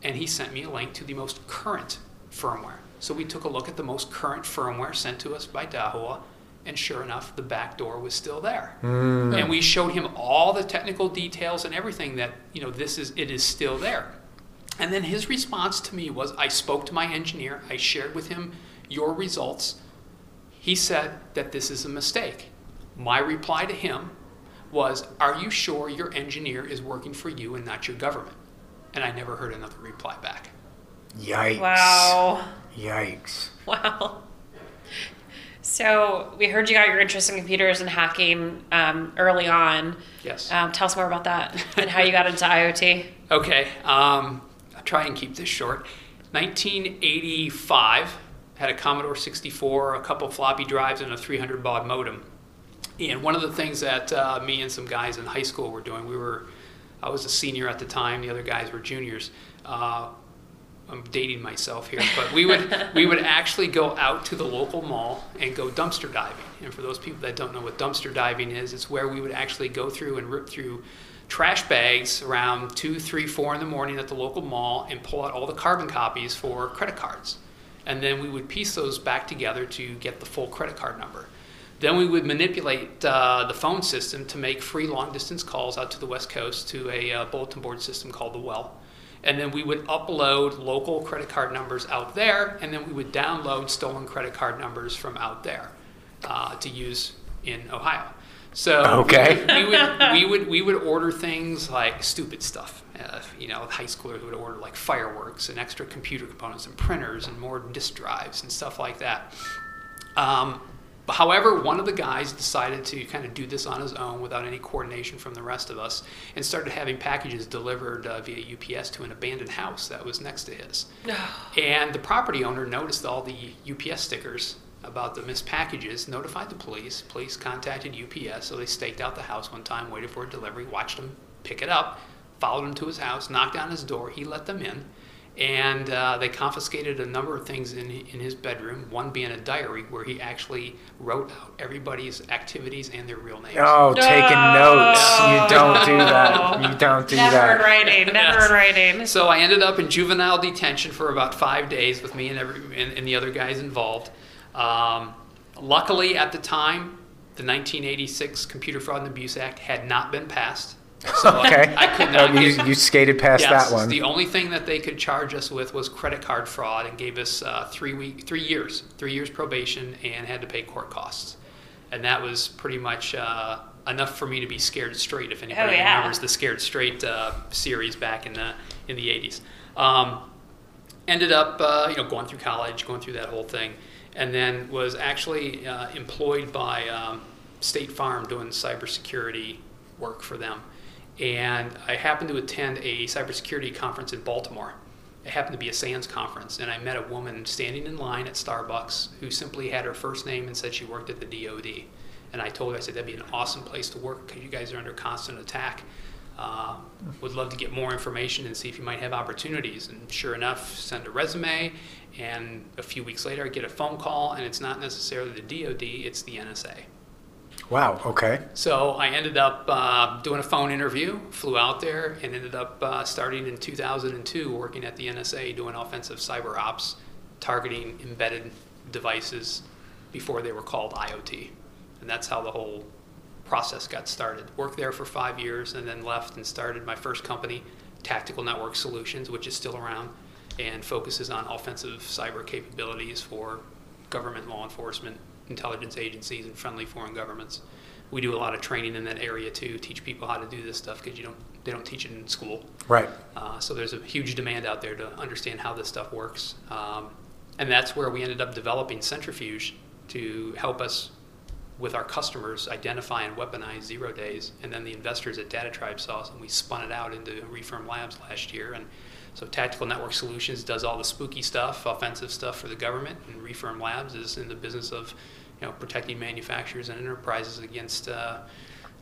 [SPEAKER 3] And he sent me a link to the most current firmware. So we took a look at the most current firmware sent to us by Dahua, and sure enough, the back door was still there. And we showed him all the technical details and everything that, you know, this is, it is still there. And then his response to me was I spoke to my engineer, I shared with him your results. He said that this is a mistake. My reply to him was, Are you sure your engineer is working for you and not your government? And I never heard another reply back.
[SPEAKER 4] yikes
[SPEAKER 2] Wow.
[SPEAKER 4] yikes
[SPEAKER 2] Wow. So we heard you got your interest in computers and hacking um, early on.
[SPEAKER 3] Yes.
[SPEAKER 2] Um, tell us more about that and how you got into IoT.
[SPEAKER 3] Okay, um, I'll try and keep this short. 1985 had a Commodore 64, a couple floppy drives, and a 300 baud modem. And one of the things that uh, me and some guys in high school were doing, we were, I was a senior at the time, the other guys were juniors. Uh, I'm dating myself here, but we would we would actually go out to the local mall and go dumpster diving. And for those people that don't know what dumpster diving is, it's where we would actually go through and rip through trash bags around two, three, four in the morning at the local mall and pull out all the carbon copies for credit cards. And then we would piece those back together to get the full credit card number. Then we would manipulate uh, the phone system to make free long distance calls out to the West Coast to a uh, bulletin board system called the Well. And then we would upload local credit card numbers out there, and then we would download stolen credit card numbers from out there uh, to use in Ohio. So
[SPEAKER 4] Okay.
[SPEAKER 3] we, would, we would we would order things like stupid stuff. Uh, you know, high schoolers would order like fireworks and extra computer components and printers and more disk drives and stuff like that. Um, However, one of the guys decided to kind of do this on his own without any coordination from the rest of us and started having packages delivered uh, via UPS to an abandoned house that was next to his. and the property owner noticed all the UPS stickers about the missed packages, notified the police. Police contacted UPS, so they staked out the house one time, waited for a delivery, watched him pick it up, followed him to his house, knocked on his door. He let them in. and uh, they confiscated a number of things in, in his bedroom, one being a diary where he actually wrote out everybody's activities and their real names.
[SPEAKER 4] Oh, taking notes. You don't do that. You don't do that.
[SPEAKER 2] Never in writing. Never
[SPEAKER 3] Yes.
[SPEAKER 2] in writing.
[SPEAKER 3] So I ended up in juvenile detention for about five days with me and, every, and, and the other guys involved. Um, luckily, at the time, the 1986 Computer Fraud and Abuse Act had not been passed. So
[SPEAKER 4] Okay.
[SPEAKER 3] I, I could not
[SPEAKER 4] Oh, you,
[SPEAKER 3] get-
[SPEAKER 4] you skated past
[SPEAKER 3] Yes,
[SPEAKER 4] that one.
[SPEAKER 3] The only thing that they could charge us with was credit card fraud and gave us uh, three week, three years, three years probation, and had to pay court costs. And that was pretty much uh, enough for me to be scared straight. If anybody
[SPEAKER 2] Oh, yeah.
[SPEAKER 3] remembers the Scared Straight uh, series back in the in the 80s. Um, ended up, uh, you know, going through college, going through that whole thing, and then was actually uh, employed by um, State Farm doing cybersecurity work for them. And I happened to attend a cybersecurity conference in Baltimore. It happened to be a SANS conference, and I met a woman standing in line at Starbucks who simply had her first name and said she worked at the DoD. And I told her, I said, that'd be an awesome place to work because you guys are under constant attack. Uh, would love to get more information and see if you might have opportunities. And sure enough, send a resume, and a few weeks later, I get a phone call, and it's not necessarily the DoD, it's the NSA.
[SPEAKER 4] Wow. Okay.
[SPEAKER 3] So I ended up uh, doing a phone interview, flew out there, and ended up uh, starting in 2002 working at the NSA doing offensive cyber ops, targeting embedded devices before they were called IoT. And that's how the whole process got started. Worked there for five years and then left and started my first company, Tactical Network Solutions, which is still around and focuses on offensive cyber capabilities for government, law enforcement, intelligence agencies, and friendly foreign governments. We do a lot of training in that area too, teach people how to do this stuff because you don't they don't teach it in school.
[SPEAKER 4] Right.
[SPEAKER 3] Uh, so there's a huge demand out there to understand how this stuff works. Um, and that's where we ended up developing Centrifuge to help us with our customers identify and weaponize zero days. And then the investors at DataTribe saw us and we spun it out into Refirm Labs last year. And so Tactical Network Solutions does all the spooky stuff, offensive stuff for the government, and Refirm Labs is in the business of you know, protecting manufacturers and enterprises against uh,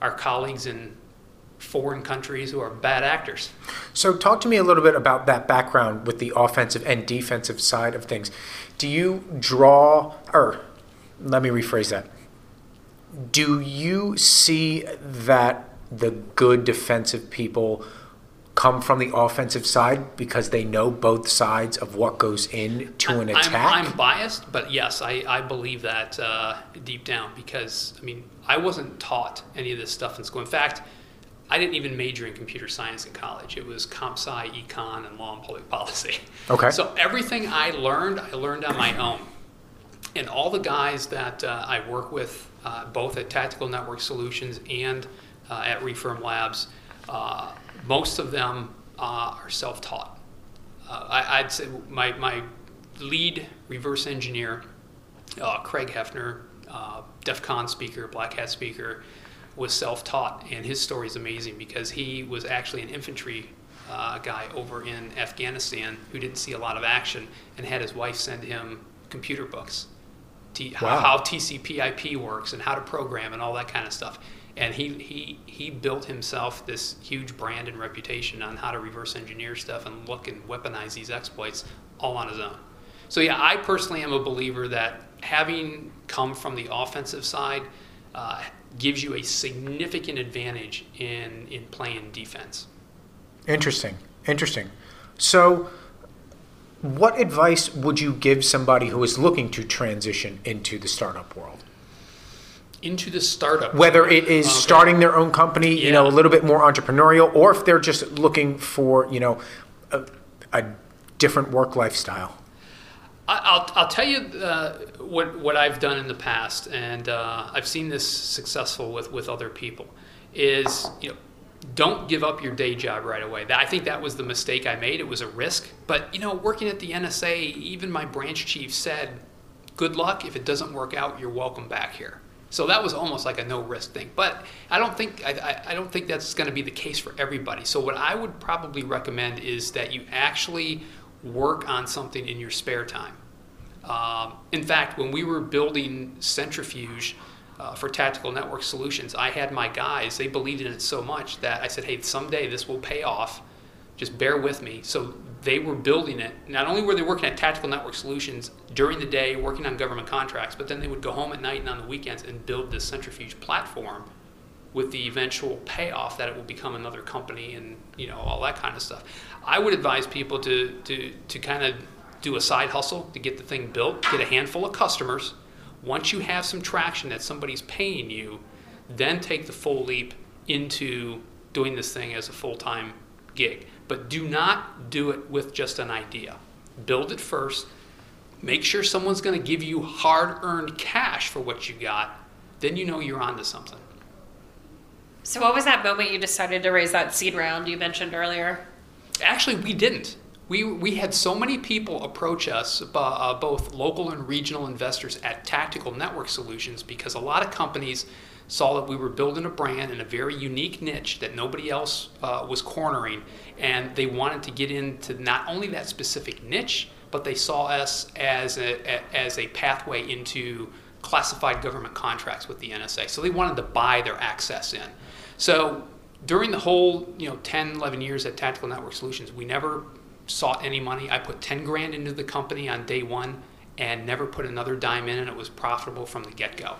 [SPEAKER 3] our colleagues in foreign countries who are bad actors.
[SPEAKER 4] So, talk to me a little bit about that background with the offensive and defensive side of things. Do you draw, or let me rephrase that. Do you see that the good defensive people come from the offensive side because they know both sides of what goes into an
[SPEAKER 3] I'm-
[SPEAKER 4] attack?
[SPEAKER 3] I'm, biased, but yes, I, I believe that uh, deep down because, I mean, I wasn't taught any of this stuff in school. In fact, I didn't even major in computer science in college. It was comp sci, econ, and law and public policy.
[SPEAKER 4] Okay.
[SPEAKER 3] So everything I learned, I learned on my own. And all the guys that uh, I work with, uh, both at Tactical Network Solutions and uh, at Refirm Labs, uh, most of them uh, are self-taught. Uh, I, I'd say my, my lead reverse engineer, uh, Craig Heffner, uh, DEF CON speaker, Black Hat speaker, was self-taught, and his story is amazing because he was actually an infantry uh, guy over in Afghanistan who didn't see a lot of action and had his wife send him computer books, T- how,
[SPEAKER 4] Wow.
[SPEAKER 3] how TCP/IP works and how to program and all that kind of stuff. And he, he, he built himself this huge brand and reputation on how to reverse engineer stuff and look and weaponize these exploits all on his own. So yeah, I personally am a believer that having come from the offensive side uh, gives you a significant advantage in, in playing defense.
[SPEAKER 4] Interesting. Interesting. So, what advice would you give somebody who is looking to transition into the startup world?
[SPEAKER 3] Into the startup.
[SPEAKER 4] Whether it is
[SPEAKER 3] Okay.
[SPEAKER 4] starting their own company, you know, a little bit more entrepreneurial, or if they're just looking for, you know, a, a different work lifestyle.
[SPEAKER 3] I'll, I'll tell you uh, what, what I've done in the past, and uh, I've seen this successful with, with other people, is you know, don't give up your day job right away. That, I think that was the mistake I made. It was a risk. But you know, working at the NSA, even my branch chief said, good luck. If it doesn't work out, you're welcome back here. So that was almost like a no risk thing. But I don't think I, I, don't think that's going to be the case for everybody. So what I would probably recommend is that you actually work on something in your spare time. Um, in fact, when we were building Centrifuge uh, for Tactical Network Solutions, I had my guys, they believed in it so much that I said, hey, someday this will pay off just bear with me. So they were building it. Not only were they working at Tactical Network Solutions during the day, working on government contracts, but then they would go home at night and on the weekends and build this centrifuge platform with the eventual payoff that it will become another company and you know all that kind of stuff. I would advise people to to to kind of do a side hustle to get the thing built, get a handful of customers. Once you have some traction that somebody's paying you, then take the full leap into doing this thing as a full-time gig. But do not do it with just an idea. Build it first. Make sure someone's going to give you hard-earned cash for what you got. Then you know you're onto something.
[SPEAKER 2] So, what was that moment you decided to raise that seed round you mentioned earlier?
[SPEAKER 3] Actually, we didn't. We, we had so many people approach us, uh, both local and regional investors at Tactical Network Solutions, because a lot of companies saw that we were building a brand in a very unique niche that nobody else uh, was cornering, and they wanted to get into not only that specific niche, but they saw us as a, as a pathway into classified government contracts with the NSA. So they wanted to buy their access in. So during the whole you know 10, 11 years at Tactical Network Solutions, we never sought any money. I put 10 grand into the company on day one and never put another dime in, and it was profitable from the get go.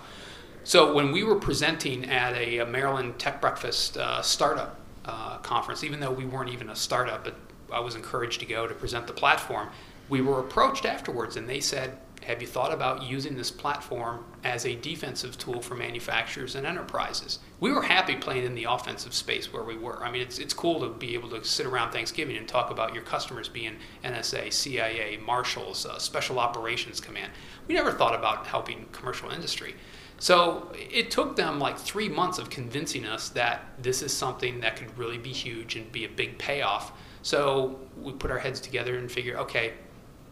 [SPEAKER 3] So when we were presenting at a, Maryland Tech Breakfast uh, startup uh, conference, even though we weren't even a startup, but I was encouraged to go to present the platform, we were approached afterwards and they said, have you thought about using this platform as a defensive tool for manufacturers and enterprises? We were happy playing in the offensive space where we were. I mean, it's, it's cool to be able to sit around Thanksgiving and talk about your customers being NSA, CIA, Marshals, uh, Special Operations Command. We never thought about helping commercial industry. So it took them like three months of convincing us that this is something that could really be huge and be a big payoff. So we put our heads together and figured, okay,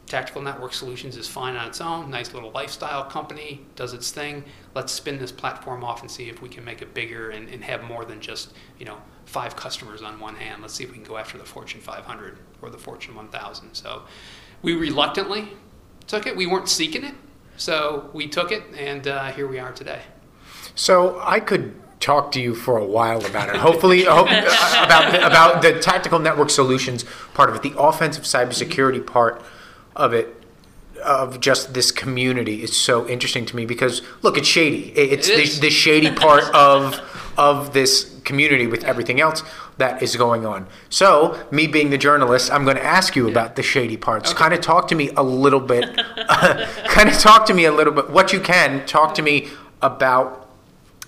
[SPEAKER 3] Tactical Network Solutions is fine on its own, nice little lifestyle company, does its thing. Let's spin this platform off and see if we can make it bigger and, and have more than just, you know, five customers on one hand. Let's see if we can go after the Fortune 500 or the Fortune 1000. So we reluctantly took it. We weren't seeking it, so we took it, and uh, here we are today.
[SPEAKER 4] So I could talk to you for a while about it. Hopefully, hope, uh, about the, about the tactical network solutions part of it, the offensive cybersecurity part of it of just this community is so interesting to me because look, it's shady. It's
[SPEAKER 3] It
[SPEAKER 4] the, the shady part of of this community with everything else that is going on. So, me being the journalist, I'm going to ask you about the shady parts. Kind of talk to me a little bit. kind of talk to me a little bit. What you can talk to me about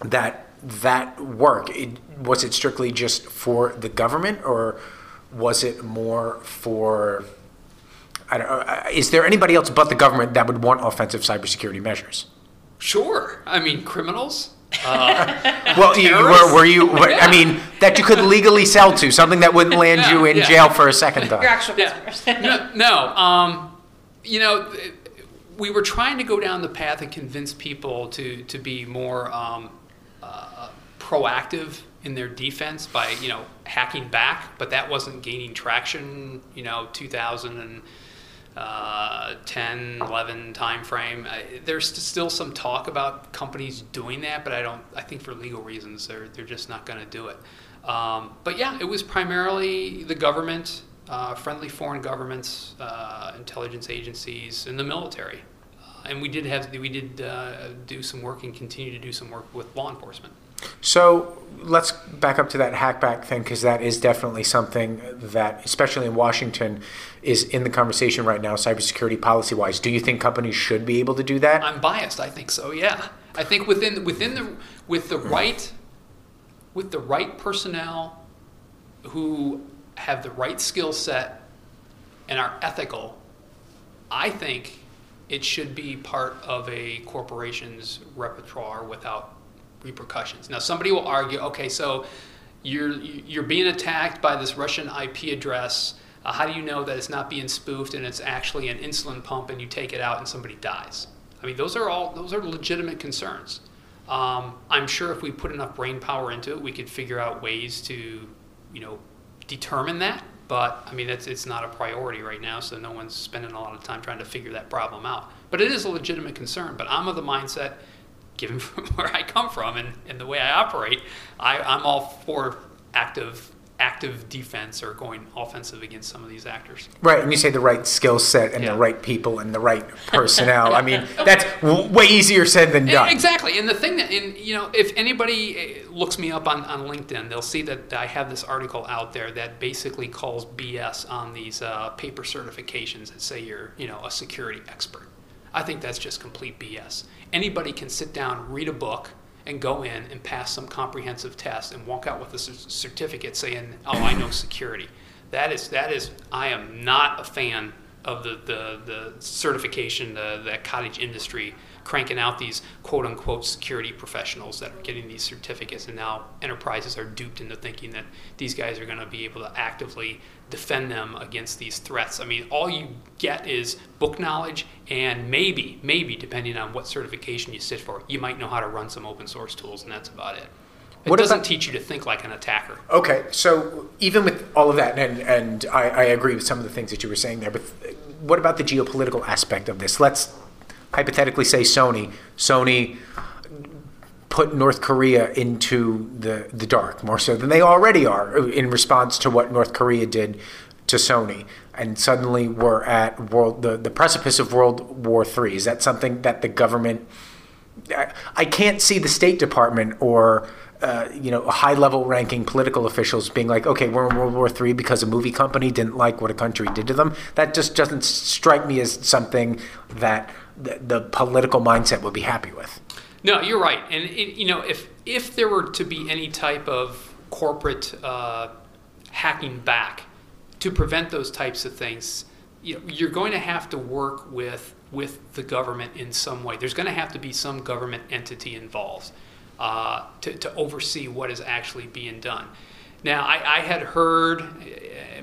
[SPEAKER 4] that that work. It, was it strictly just for the government, or was it more for? I don't, uh, is there anybody else but the government that would want offensive cybersecurity measures?
[SPEAKER 3] Sure. I mean, criminals.
[SPEAKER 4] Well, you, were, were you? Were, I mean, that you could legally sell to something that wouldn't land you in
[SPEAKER 3] Yeah.
[SPEAKER 4] jail for a second thought.
[SPEAKER 2] Your actual
[SPEAKER 3] Yeah.
[SPEAKER 2] customers.
[SPEAKER 3] no, no. Um, you know, we were trying to go down the path and convince people to to be more um, uh, proactive in their defense by you know hacking back, but that wasn't gaining traction. You know, 2000 and uh, 10, 11 timeframe. I, there's still some talk about companies doing that, but I don't. I think for legal reasons, they're they're just not going to do it. Um, but yeah, it was primarily the government, uh, friendly foreign governments, uh, intelligence agencies, and the military. And we did have we did uh, do some work and continue to do some work with law enforcement.
[SPEAKER 4] So let's back up to that hackback thing because that is definitely something that, especially in Washington, is in the conversation right now, cybersecurity policy wise. Do you think companies should be able to do that?
[SPEAKER 3] I'm biased. I think so. Yeah, I think within within the with the right with the right personnel who have the right skill set and are ethical, I think it should be part of a corporation's repertoire without repercussions. Now, somebody will argue, okay, so you're you're being attacked by this Russian IP address. Uh, how do you know that it's not being spoofed and it's actually an insulin pump and you take it out and somebody dies? I mean, those are all those are legitimate concerns. Um, I'm sure if we put enough brain power into it, we could figure out ways to, you know, determine that. But I mean, it's it's not a priority right now, so no one's spending a lot of time trying to figure that problem out. But it is a legitimate concern. But I'm of the mindset, given where I come from and, and the way I operate, I, I'm all for active active defense or going offensive against some of these actors.
[SPEAKER 4] Right, and you say the right skill set and
[SPEAKER 3] Yeah.
[SPEAKER 4] the right people and the right personnel. I mean, that's w- way easier said than done.
[SPEAKER 3] Exactly, and the thing that, and you know, if anybody eh, looks me up on, on LinkedIn, they'll see that I have this article out there that basically calls BS on these uh, paper certifications that say you're, you know, a security expert. I think that's just complete BS. Anybody can sit down, read a book, and go in and pass some comprehensive test and walk out with a certificate saying, "Oh, I know security." That is that is. I am not a fan of the the, the certification, the, the cottage industry cranking out these quote unquote security professionals that are getting these certificates, and now enterprises are duped into thinking that these guys are going to be able to actively defend them against these threats. I mean, all you get is book knowledge, and maybe, maybe depending on what certification you sit for, you might know how to run some open source tools, and that's about it. It
[SPEAKER 4] What
[SPEAKER 3] doesn't
[SPEAKER 4] about-
[SPEAKER 3] teach you to think like an attacker.
[SPEAKER 4] Okay, so even with all of that, and, and I, I agree with some of the things that you were saying there, but what about the geopolitical aspect of this? Let's hypothetically say Sony. Sony put North Korea into the, the dark more so than they already are in response to what North Korea did to Sony. And suddenly we're at world the, the precipice of World War III. Is that something that the government I- I can't see the State Department or uh, you know high level ranking political officials being like, okay, we're in World War III because a movie company didn't like what a country did to them. That just doesn't strike me as something that the, the political mindset would be happy with.
[SPEAKER 3] No, you're right. And it, you know, if if there were to be any type of corporate uh, hacking back to prevent those types of things, you know, you're going to have to work with with the government in some way. There's going to have to be some government entity involved uh, to, to oversee what is actually being done. Now, I, I had heard,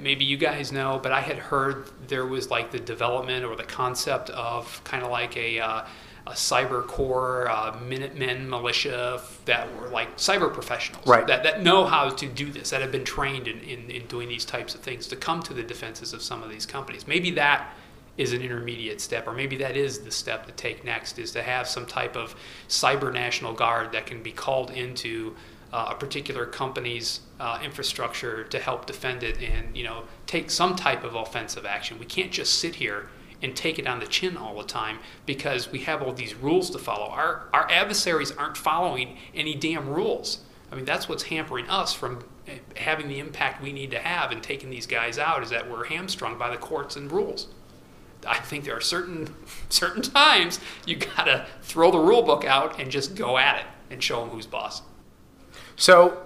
[SPEAKER 3] maybe you guys know, but I had heard there was like the development or the concept of kind of like a, uh, a cyber core uh, Minutemen militia that were like cyber professionals
[SPEAKER 4] Right.
[SPEAKER 3] that, that know how to do this, that have been trained in, in, in doing these types of things to come to the defenses of some of these companies. Maybe that is an intermediate step, or maybe that is the step to take next, is to have some type of cyber national guard that can be called into uh, a particular company's uh, infrastructure to help defend it and you know take some type of offensive action. We can't just sit here and take it on the chin all the time because we have all these rules to follow. Our our adversaries aren't following any damn rules. I mean that's what's hampering us from eh, having the impact we need to have and taking these guys out is that we're hamstrung by the courts and rules. I think there are certain certain times you gotta throw the rule book out and just go at it and show them who's boss.
[SPEAKER 4] So,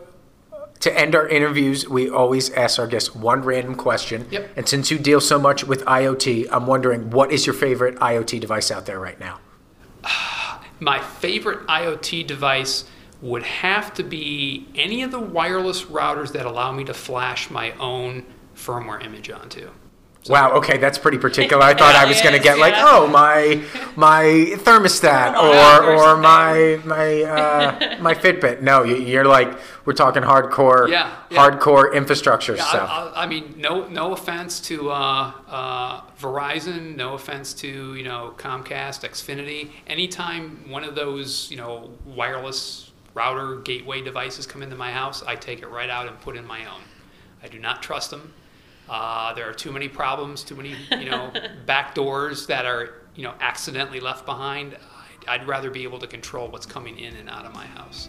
[SPEAKER 4] to end our interviews, we always ask our guests one random question.
[SPEAKER 3] Yep.
[SPEAKER 4] And since you deal so much with IoT, I'm wondering what is your favorite IoT device out there right now?
[SPEAKER 3] My favorite IoT device would have to be any of the wireless routers that allow me to flash my own firmware image onto.
[SPEAKER 4] Wow. Okay, that's pretty particular. I thought I was going to
[SPEAKER 2] Yes,
[SPEAKER 4] get like, oh, my my thermostat or
[SPEAKER 2] or
[SPEAKER 4] or my my uh, my Fitbit. No, you- you're like we're talking hardcore,
[SPEAKER 3] Yeah, yeah.
[SPEAKER 4] hardcore infrastructure
[SPEAKER 3] Yeah,
[SPEAKER 4] stuff.
[SPEAKER 3] I, I, I mean, no, no offense to uh, uh, Verizon, no offense to you know Comcast, Xfinity. Anytime one of those you know wireless router gateway devices come into my house, I take it right out and put in my own. I do not trust them. Uh, there are too many problems, too many you know back doors that are you know accidentally left behind. I'd, I'd rather be able to control what's coming in and out of my house.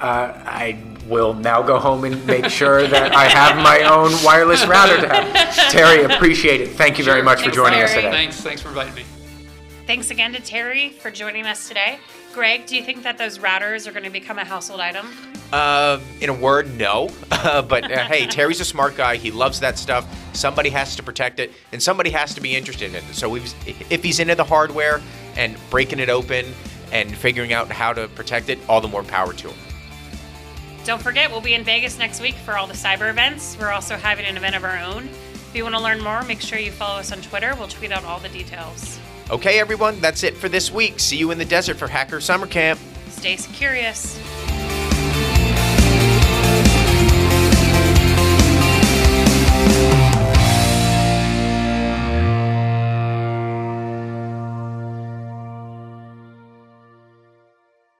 [SPEAKER 4] Uh, I will now go home and make sure that I have my own wireless router to have. Terry, appreciate it. Thank you very
[SPEAKER 3] Sure.
[SPEAKER 4] much for
[SPEAKER 2] Thanks,
[SPEAKER 4] joining us today.
[SPEAKER 3] Thanks, thanks for inviting me.
[SPEAKER 2] Thanks again to Terry for joining us today. Greg, do you think that those routers are going to become a household item?
[SPEAKER 1] Uh, in a word, no. but uh, hey, Terry's a smart guy. He loves that stuff. Somebody has to protect it, and somebody has to be interested in it. So we've, if he's into the hardware and breaking it open and figuring out how to protect it, all the more power to him.
[SPEAKER 2] Don't forget, we'll be in Vegas next week for all the cyber events. We're also having an event of our own. If you want to learn more, make sure you follow us on Twitter. We'll tweet out all the details.
[SPEAKER 1] Okay, everyone, that's it for this week. See you in the desert for Hacker Summer Camp.
[SPEAKER 2] Stay curious.